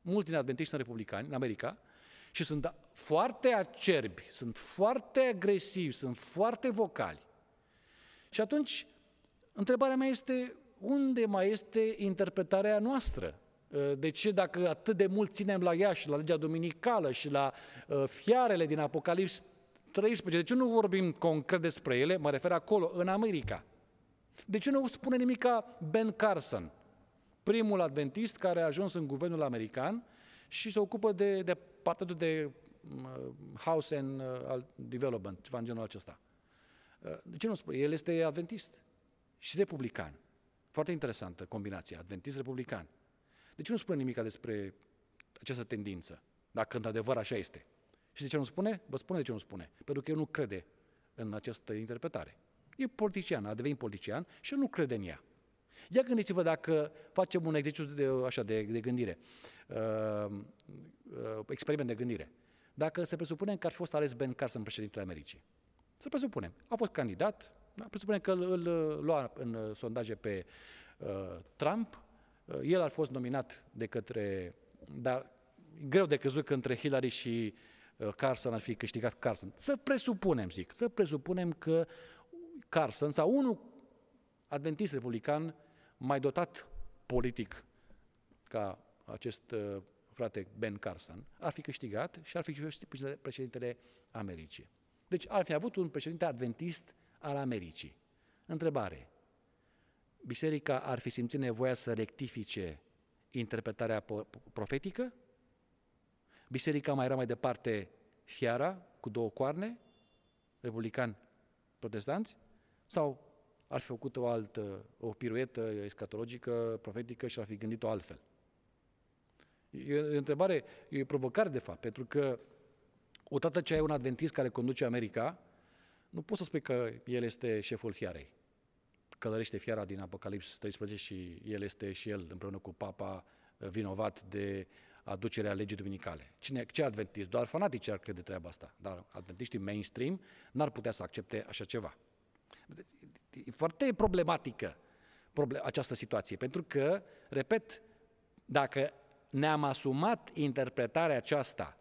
mulți din adventiști sunt republicani în America și sunt foarte acerbi, sunt foarte agresivi, sunt foarte vocali. Și atunci, întrebarea mea este, unde mai este interpretarea noastră? De ce dacă atât de mult ținem la ea și la legea dominicală și la uh, fiarele din Apocalips 13, de ce nu vorbim concret despre ele? Mă refer acolo, în America. De ce nu spune nimic ca Ben Carson, primul adventist care a ajuns în guvernul american și se ocupă de, de partea de uh, House and uh, Development, ceva în genul acesta. Uh, de ce nu spune? El este adventist și republican. Foarte interesantă combinația, adventist-republican. De ce nu spune nimic despre această tendință, dacă într-adevăr așa este? Și de ce nu spune? Vă spune de ce nu spune. Pentru că el nu crede în această interpretare. E politician, a devenit politician și nu crede în ea. Ia gândiți-vă dacă facem un exercițiu de, așa, de, de gândire, uh, uh, experiment de gândire. Dacă se presupune că ar fi fost ales Ben Carson președintele Americii, să presupunem, a fost candidat, da? presupunem că îl, îl lua în sondaje pe uh, Trump, uh, el ar fost nominat de către, dar greu de crezut că între Hillary și uh, Carson ar fi câștigat Carson. Să presupunem, zic, să presupunem că Carson sau unul adventist republican mai dotat politic ca acest uh, frate Ben Carson, ar fi câștigat și ar fi câștigat președintele Americii. Deci ar fi avut un președinte adventist al Americii. Întrebare. Biserica ar fi simțit nevoia să rectifice interpretarea profetică? Biserica mai era mai departe fiara cu două coarne, republican protestanți? Sau ar fi făcut o altă, o piruetă escatologică, profetică și ar fi gândit-o altfel. E o întrebare, e o provocare de fapt, pentru că odată ce ai un adventist care conduce America, nu poți să spui că el este șeful fiarei. Călărește fiara din Apocalips 13 și el este și el împreună cu papa vinovat de aducerea legii duminicale. Cine, ce adventist? Doar fanatici ar crede treaba asta, dar adventiștii mainstream n-ar putea să accepte așa ceva. E foarte problematică această situație, pentru că, repet, dacă ne-am asumat interpretarea aceasta,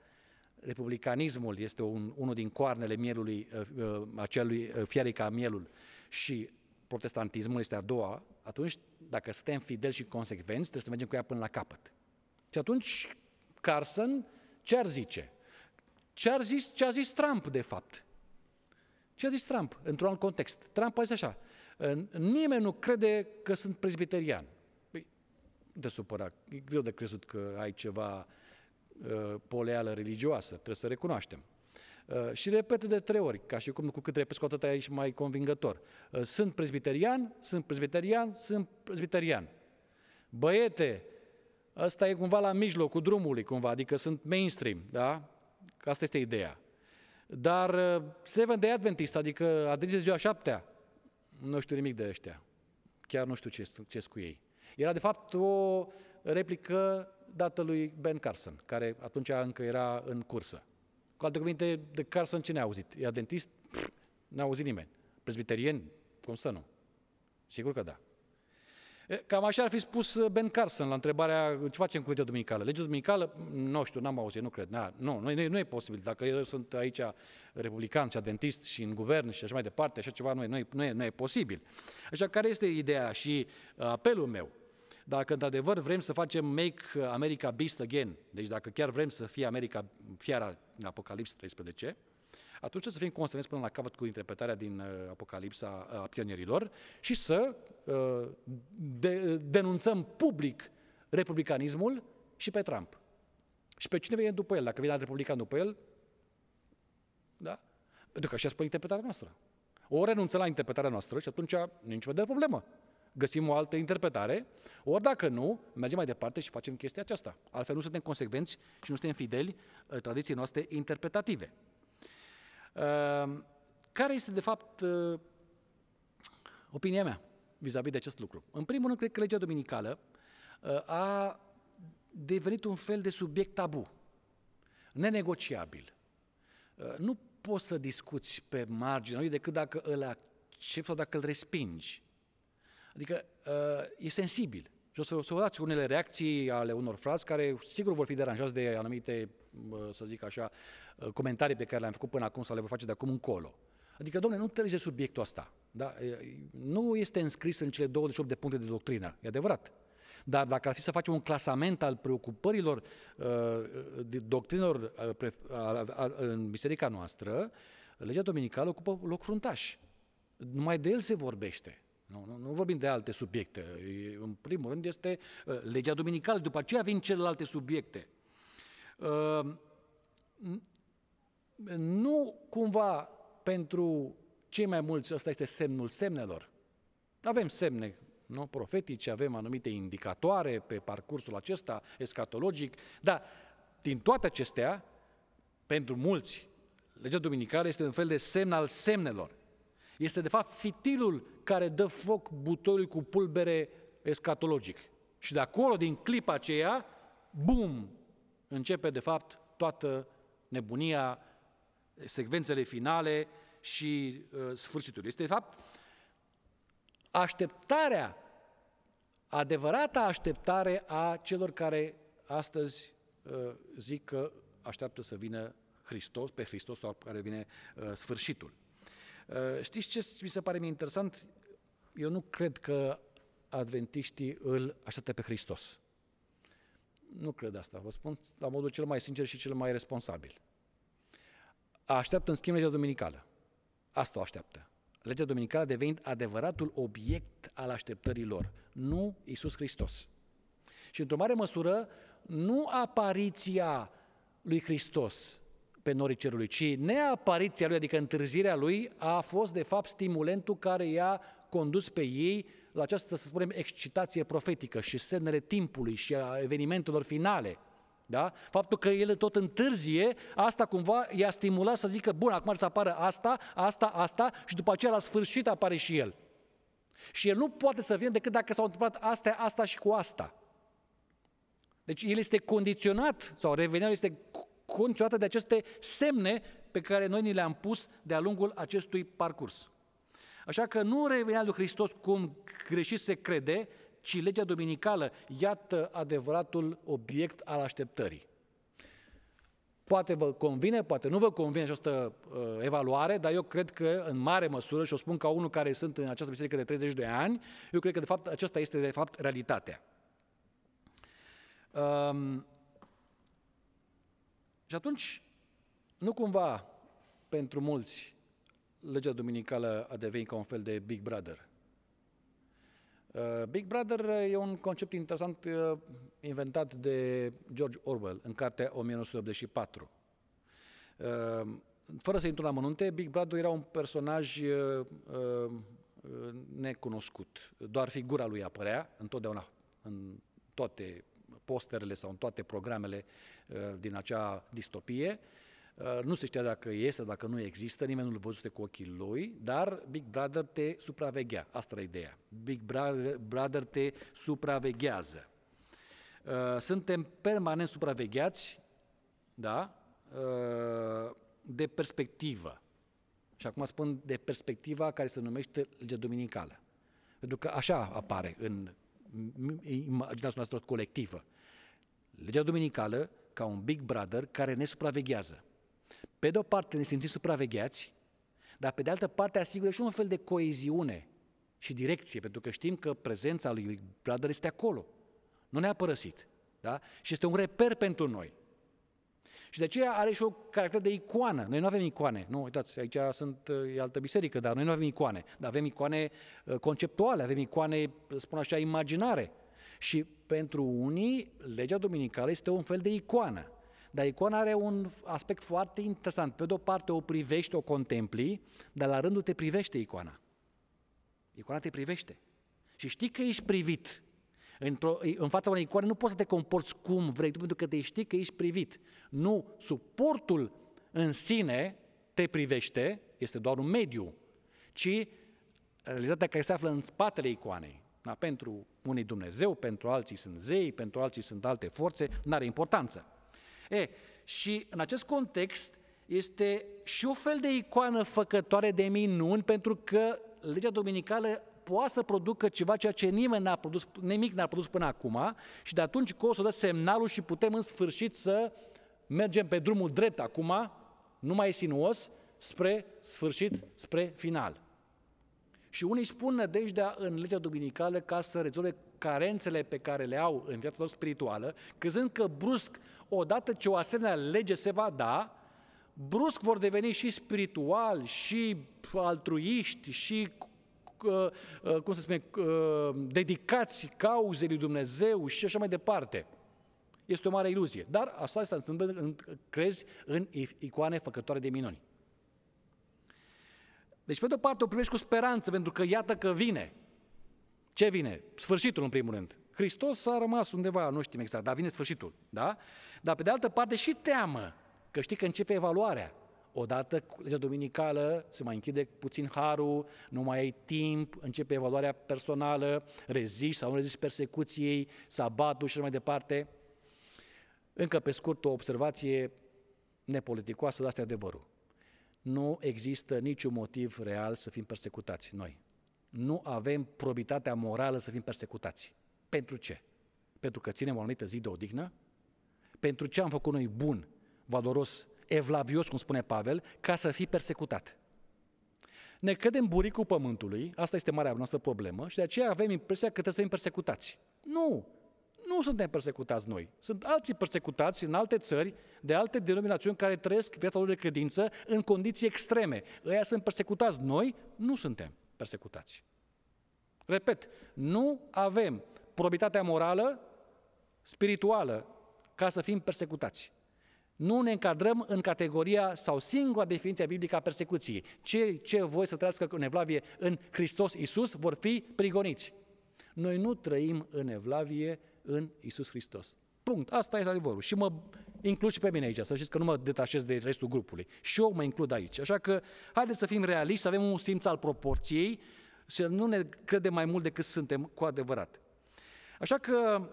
republicanismul este un, unul din coarnele mielului, uh, uh, acelui uh, fiarei ca mielul și protestantismul este a doua, atunci, dacă suntem fideli și consecvenți, trebuie să mergem cu ea până la capăt. Și atunci, Carson ce ar zice? Ce, ar zis, ce a zis Trump, de fapt? Ce a zis Trump într-un alt context? Trump a zis așa, nimeni nu crede că sunt presbiterian. Păi, de supărat, e greu de crezut că ai ceva uh, poleală religioasă, trebuie să recunoaștem. Uh, și repete de trei ori, ca și cum cu cât repezi cu atât aici mai convingător. Uh, sunt presbiterian, sunt presbiterian, sunt presbiterian. Băiete, ăsta e cumva la mijlocul drumului, cumva, adică sunt mainstream, da? Asta este ideea. Dar uh, Seven Day Adventist, adică Adventist ziua șaptea, Nu știu nimic de ăștia. Chiar nu știu ce, ce cu ei. Era de fapt o replică dată lui Ben Carson, care atunci încă era în cursă. Cu alte cuvinte, de Carson ce ne-a auzit? E adventist? N-a auzit nimeni. Presbiterien? Cum să nu? Sigur că da. Cam așa ar fi spus Ben Carson la întrebarea ce facem cu legea duminicală. Legea duminicală, nu știu, n-am auzit, nu cred. Na, nu, nu, nu, nu e posibil. Dacă eu sunt aici republican și adventist și în guvern și așa mai departe, așa ceva nu e, nu e, nu e, nu e posibil. Așa, care este ideea și apelul meu? Dacă într-adevăr vrem să facem Make America Beast Again, deci dacă chiar vrem să fie America fiara în Apocalips 13, atunci să fim constrânți până la capăt cu interpretarea din uh, Apocalipsa uh, a pionierilor și să uh, de, denunțăm public republicanismul și pe Trump. Și pe cine vine după el? Dacă vine alt republican după el, da? Pentru că așa spune interpretarea noastră. O renunță la interpretarea noastră și atunci nici de problemă. Găsim o altă interpretare, ori dacă nu, mergem mai departe și facem chestia aceasta. Altfel nu suntem consecvenți și nu suntem fideli tradiției noastre interpretative. Ehm, care este, de fapt, uh, opinia mea vis-a-vis de acest lucru? În primul rând, cred că legea dominicală uh, a devenit un fel de subiect tabu, nenegociabil. Uh, nu poți să discuți pe marginea lui decât dacă îl accepti sau dacă îl respingi. Adică e sensibil. Și o să, să dați unele reacții ale unor frați care sigur vor fi deranjați de anumite, să zic așa, comentarii pe care le-am făcut până acum sau le vor face de acum încolo. Adică, domnule, nu trece subiectul ăsta. Da? Nu este înscris în cele 28 de puncte de doctrină, e adevărat. Dar dacă ar fi să facem un clasament al preocupărilor, de doctrinelor în biserica noastră, legea dominicală ocupă loc fruntaș. Numai de el se vorbește. Nu, nu, nu vorbim de alte subiecte. În primul rând este uh, legea dominicală, după aceea vin celelalte subiecte. Uh, nu cumva pentru cei mai mulți ăsta este semnul semnelor. Avem semne nu, profetice, avem anumite indicatoare pe parcursul acesta escatologic, dar din toate acestea, pentru mulți, legea dominicală este un fel de semn al semnelor. Este de fapt fitilul care dă foc butoiului cu pulbere escatologic. Și de acolo, din clipa aceea, bum, începe de fapt toată nebunia, secvențele finale și uh, sfârșitul. Este de fapt așteptarea, adevărata așteptare a celor care astăzi uh, zic că așteaptă să vină Hristos, pe Hristos sau care vine uh, sfârșitul. Uh, știți ce mi se pare mie interesant? Eu nu cred că adventiștii îl așteaptă pe Hristos. Nu cred asta, vă spun la modul cel mai sincer și cel mai responsabil. Așteaptă în schimb legea dominicală. Asta o așteaptă. Legea dominicală devenind adevăratul obiect al așteptărilor, nu Isus Hristos. Și într-o mare măsură, nu apariția lui Hristos pe norii cerului, ci neapariția lui, adică întârzirea lui, a fost de fapt stimulentul care i-a condus pe ei la această, să spunem, excitație profetică și semnele timpului și a evenimentelor finale. Da? Faptul că el tot întârzie, asta cumva i-a stimulat să zică, bun, acum să apară asta, asta, asta și după aceea la sfârșit apare și el. Și el nu poate să vină decât dacă s-au întâmplat astea, asta și cu asta. Deci el este condiționat, sau revenirea este condiționată de aceste semne pe care noi ni le-am pus de-a lungul acestui parcurs. Așa că nu revenirea lui Hristos cum greșit se crede, ci legea dominicală, iată adevăratul obiect al așteptării. Poate vă convine, poate nu vă convine această uh, evaluare, dar eu cred că în mare măsură, și o spun ca unul care sunt în această biserică de 30 de ani, eu cred că de fapt aceasta este de fapt realitatea. Um, și atunci, nu cumva pentru mulți legea duminicală a devenit ca un fel de Big Brother. Uh, Big Brother e un concept interesant uh, inventat de George Orwell în cartea 1984. Uh, fără să intru la mănunte, Big Brother era un personaj necunoscut. Doar figura lui apărea întotdeauna în toate posterele sau în toate programele din acea distopie Uh, nu se știa dacă este, dacă nu există, nimeni nu-l văzuse cu ochii lui, dar Big Brother te supraveghea. Asta e ideea. Big Brother te supraveghează. Uh, suntem permanent supravegheați, da, uh, de perspectivă. Și acum spun de perspectiva care se numește legea dominicală. Pentru că așa apare în imaginea noastră colectivă. Legea dominicală ca un Big Brother care ne supraveghează. Pe de o parte ne simțim supravegheați, dar pe de altă parte asigură și un fel de coeziune și direcție, pentru că știm că prezența lui Big Brother este acolo. Nu ne-a părăsit. Da? Și este un reper pentru noi. Și de aceea are și o caracter de icoană. Noi nu avem icoane. Nu, uitați, aici sunt, e altă biserică, dar noi nu avem icoane. Dar avem icoane uh, conceptuale, avem icoane, spun așa, imaginare. Și pentru unii, legea dominicală este un fel de icoană. Dar icoana are un aspect foarte interesant. Pe de o parte o privești, o contempli, dar la rândul te privește icoana. Icoana te privește. Și știi că ești privit. Într-o, în fața unei icoane nu poți să te comporți cum vrei tu, pentru că te știi că ești privit. Nu, suportul în sine te privește, este doar un mediu, ci realitatea care se află în spatele icoanei. Da? Pentru unii Dumnezeu, pentru alții sunt zei, pentru alții sunt alte forțe, nu are importanță. E, și în acest context este și o fel de icoană făcătoare de minuni, pentru că legea dominicală poate să producă ceva ceea ce nimeni n-a produs, nimic n-a produs până acum și de atunci o să dă semnalul și putem în sfârșit să mergem pe drumul drept acum, nu mai sinuos, spre sfârșit, spre final. Și unii spun nădejdea în legea dominicală ca să rezolve carențele pe care le au în viața lor spirituală, crezând că brusc, odată ce o asemenea lege se va da, brusc vor deveni și spirituali, și altruiști, și Uh, uh, cum să spune, uh, dedicați cauzei lui Dumnezeu și așa mai departe. Este o mare iluzie. Dar asta se întâmplă crezi în icoane făcătoare de minuni. Deci, pe de-o parte, o privești cu speranță, pentru că iată că vine. Ce vine? Sfârșitul, în primul rând. Hristos a rămas undeva, nu știm exact, dar vine sfârșitul. Da? Dar, pe de altă parte, și teamă, că știi că începe evaluarea. Odată cu legea dominicală se mai închide puțin harul, nu mai ai timp, începe evaluarea personală, rezisti sau nu rezisti persecuției, sabatul și așa mai departe. Încă pe scurt o observație nepoliticoasă, dar asta e adevărul. Nu există niciun motiv real să fim persecutați noi. Nu avem probitatea morală să fim persecutați. Pentru ce? Pentru că ținem o anumită zi de odihnă? Pentru ce am făcut noi bun, valoros evlavios, cum spune Pavel, ca să fii persecutat. Ne credem buricul pământului, asta este marea noastră problemă, și de aceea avem impresia că trebuie să fim persecutați. Nu, nu suntem persecutați noi. Sunt alții persecutați în alte țări, de alte denominațiuni care trăiesc viața lor de credință în condiții extreme. Ăia sunt persecutați. Noi nu suntem persecutați. Repet, nu avem probitatea morală, spirituală, ca să fim persecutați nu ne încadrăm în categoria sau singura definiție biblică a persecuției. Cei ce voi să trăiască în evlavie în Hristos Iisus vor fi prigoniți. Noi nu trăim în evlavie în Iisus Hristos. Punct. Asta este adevărul. Și mă includ și pe mine aici, să știți că nu mă detașez de restul grupului. Și eu mă includ aici. Așa că haideți să fim realiști, să avem un simț al proporției, să nu ne credem mai mult decât suntem cu adevărat. Așa că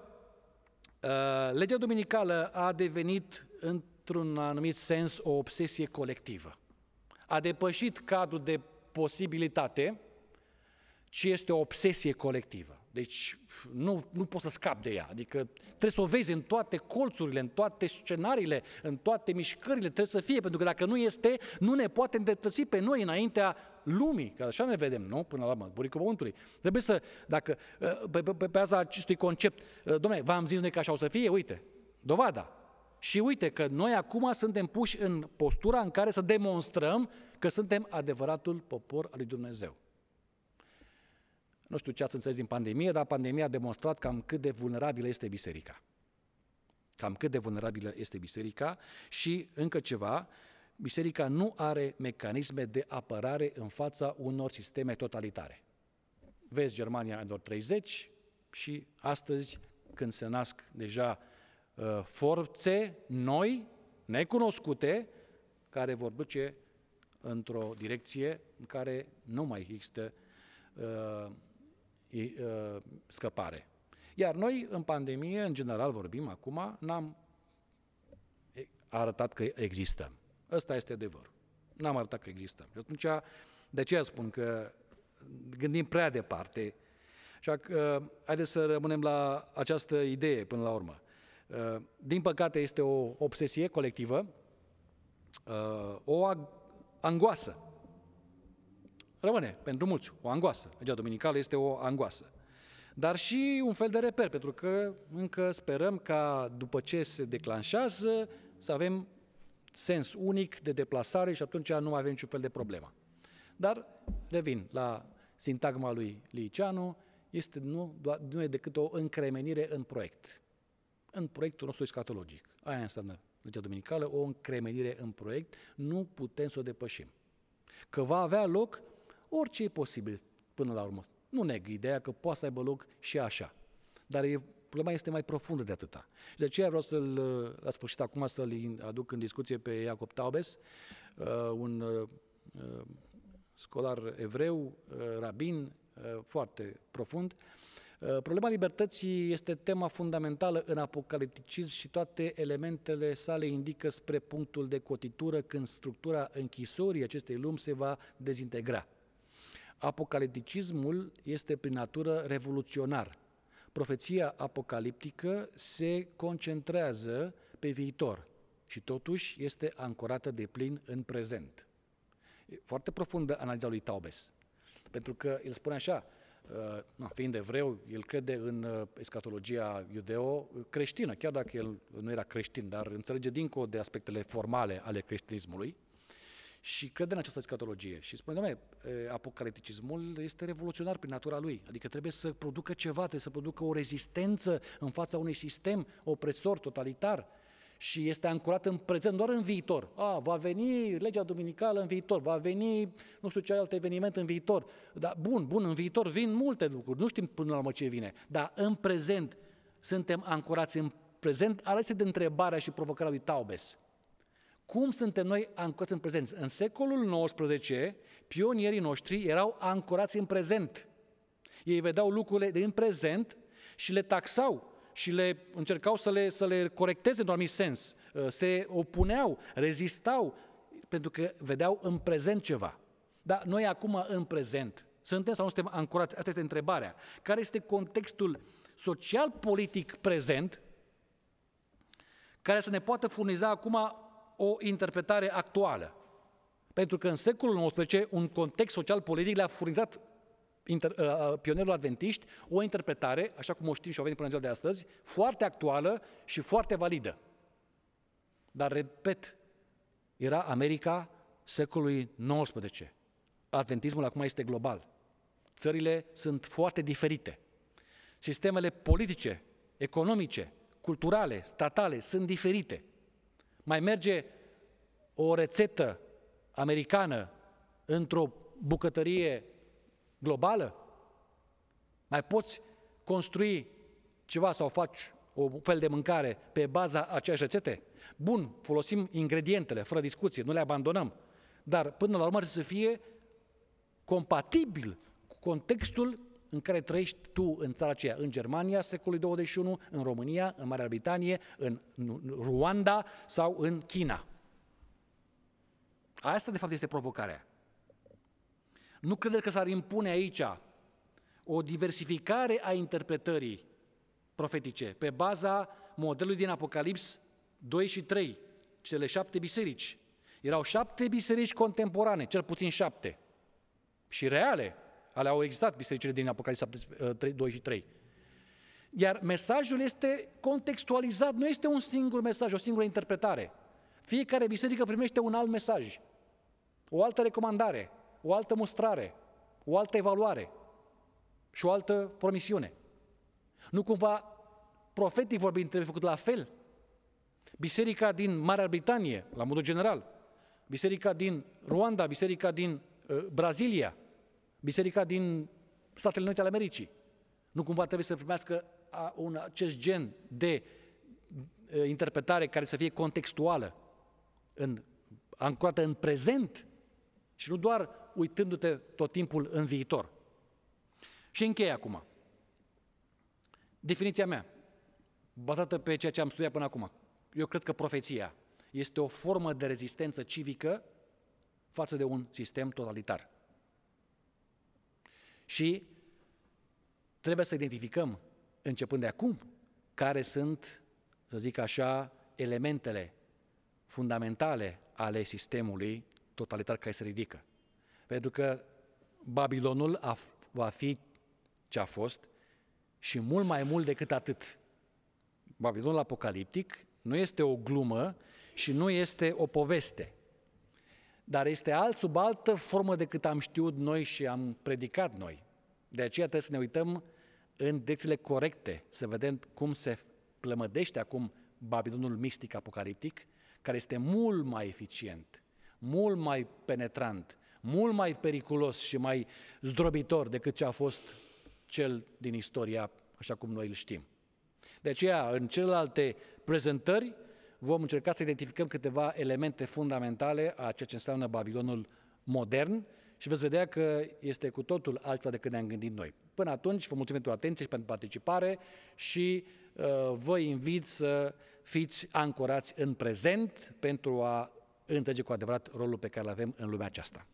uh, legea dominicală a devenit în într-un anumit sens, o obsesie colectivă. A depășit cadrul de posibilitate, ci este o obsesie colectivă. Deci nu, nu poți să scapi de ea. Adică trebuie să o vezi în toate colțurile, în toate scenariile, în toate mișcările, trebuie să fie, pentru că dacă nu este, nu ne poate îndreptăți pe noi înaintea lumii, că așa ne vedem, nu? Până la urmă, buricul pământului. Trebuie să, dacă, pe, pe, pe baza acestui concept, domnule, v-am zis noi că așa o să fie, uite, dovada, și uite că noi acum suntem puși în postura în care să demonstrăm că suntem adevăratul popor al lui Dumnezeu. Nu știu ce ați înțeles din pandemie, dar pandemia a demonstrat cam cât de vulnerabilă este biserica. Cam cât de vulnerabilă este biserica și încă ceva, biserica nu are mecanisme de apărare în fața unor sisteme totalitare. Vezi Germania în 30 și astăzi, când se nasc deja Uh, forțe noi, necunoscute, care vor duce într-o direcție în care nu mai există uh, uh, scăpare. Iar noi, în pandemie, în general vorbim acum, n-am arătat că existăm. Ăsta este adevărul. N-am arătat că existăm. Și atunci, de ce spun că gândim prea departe. Așa că, haideți să rămânem la această idee până la urmă. Uh, din păcate, este o obsesie colectivă, uh, o angoasă. Rămâne pentru mulți o angoasă. Legea dominicală este o angoasă. Dar și un fel de reper, pentru că încă sperăm ca după ce se declanșează să avem sens unic de deplasare și atunci nu mai avem niciun fel de problemă. Dar revin la sintagma lui Liceanu, este nu, doar, nu e decât o încremenire în proiect. În proiectul nostru escatologic. Aia înseamnă legea dominicală, o încremenire în proiect, nu putem să o depășim. Că va avea loc, orice e posibil până la urmă. Nu neg ideea că poate să aibă loc și așa. Dar e, problema este mai profundă de atâta. Și de aceea vreau să-l, la sfârșit acum să-l aduc în discuție pe Iacob Taubes, uh, un uh, scolar evreu, uh, rabin, uh, foarte profund. Uh, problema libertății este tema fundamentală în apocalipticism și toate elementele sale indică spre punctul de cotitură când structura închisorii acestei lumi se va dezintegra. Apocalipticismul este prin natură revoluționar. Profeția apocaliptică se concentrează pe viitor și totuși este ancorată de plin în prezent. E foarte profundă analiza lui Taubes. Pentru că el spune așa, uh, fiind evreu, el crede în uh, escatologia iudeo-creștină, chiar dacă el nu era creștin, dar înțelege dincolo de aspectele formale ale creștinismului și crede în această escatologie. Și spune, doamne, apocalipticismul este revoluționar prin natura lui, adică trebuie să producă ceva, trebuie să producă o rezistență în fața unui sistem opresor, totalitar, și este ancorat în prezent, doar în viitor. A, va veni legea duminicală în viitor, va veni nu știu ce alt eveniment în viitor. Dar bun, bun, în viitor vin multe lucruri, nu știm până la urmă ce vine, dar în prezent suntem ancorați în prezent, alese de întrebarea și provocarea lui Taubes. Cum suntem noi ancorați în prezent? În secolul XIX, pionierii noștri erau ancorați în prezent. Ei vedeau lucrurile din prezent și le taxau și le încercau să le, să le corecteze într-un anumit sens. Uh, se opuneau, rezistau, pentru că vedeau în prezent ceva. Dar noi acum în prezent suntem sau nu suntem ancorați? Asta este întrebarea. Care este contextul social-politic prezent care să ne poată furniza acum o interpretare actuală? Pentru că în secolul XIX un context social-politic le-a furnizat inter, uh, uh, pionerilor adventiști o interpretare, așa cum o știm și o venit până în ziua de astăzi, foarte actuală și foarte validă. Dar, repet, era America secolului XIX. Adventismul acum este global. Țările sunt foarte diferite. Sistemele politice, economice, culturale, statale sunt diferite. Mai merge o rețetă americană într-o bucătărie globală? Mai poți construi ceva sau faci o fel de mâncare pe baza aceeași rețete? Bun, folosim ingredientele, fără discuție, nu le abandonăm. Dar până la urmă să fie compatibil cu contextul în care trăiești tu în țara aceea, în Germania, secolului 21, în România, în Marea Britanie, în Ruanda sau în China. Asta, de fapt, este provocarea. Nu credeți că s-ar impune aici o diversificare a interpretării profetice pe baza modelului din Apocalips 2 și 3, cele șapte biserici. Erau șapte biserici contemporane, cel puțin șapte, și reale, ale au existat bisericile din Apocalips 2 și 3. Iar mesajul este contextualizat, nu este un singur mesaj, o singură interpretare. Fiecare biserică primește un alt mesaj, o altă recomandare, o altă mustrare, o altă evaluare și o altă promisiune. Nu cumva profetic vorbind trebuie făcut la fel? Biserica din Marea Britanie, la modul general, biserica din Ruanda, biserica din uh, Brazilia, biserica din Statele Unite ale Americii. Nu cumva trebuie să primească un, acest gen de uh, interpretare care să fie contextuală în ancorată în prezent și nu doar uitându-te tot timpul în viitor. Și încheie acum. Definiția mea, bazată pe ceea ce am studiat până acum. Eu cred că profeția este o formă de rezistență civică față de un sistem totalitar. Și trebuie să identificăm, începând de acum, care sunt, să zic așa, elementele fundamentale ale sistemului totalitar care se ridică. Pentru că Babilonul a, va fi ce a fost și mult mai mult decât atât. Babilonul apocaliptic nu este o glumă și nu este o poveste, dar este alt sub altă formă decât am știut noi și am predicat noi. De aceea trebuie să ne uităm în direcțiile corecte, să vedem cum se plămădește acum Babilonul mistic apocaliptic, care este mult mai eficient, mult mai penetrant, mult mai periculos și mai zdrobitor decât ce a fost cel din istoria așa cum noi îl știm. De aceea, în celelalte prezentări, vom încerca să identificăm câteva elemente fundamentale a ceea ce înseamnă Babilonul modern și veți vedea că este cu totul altceva decât ne-am gândit noi. Până atunci, vă mulțumim pentru atenție și pentru participare și uh, vă invit să fiți ancorați în prezent pentru a înțelege cu adevărat rolul pe care îl avem în lumea aceasta.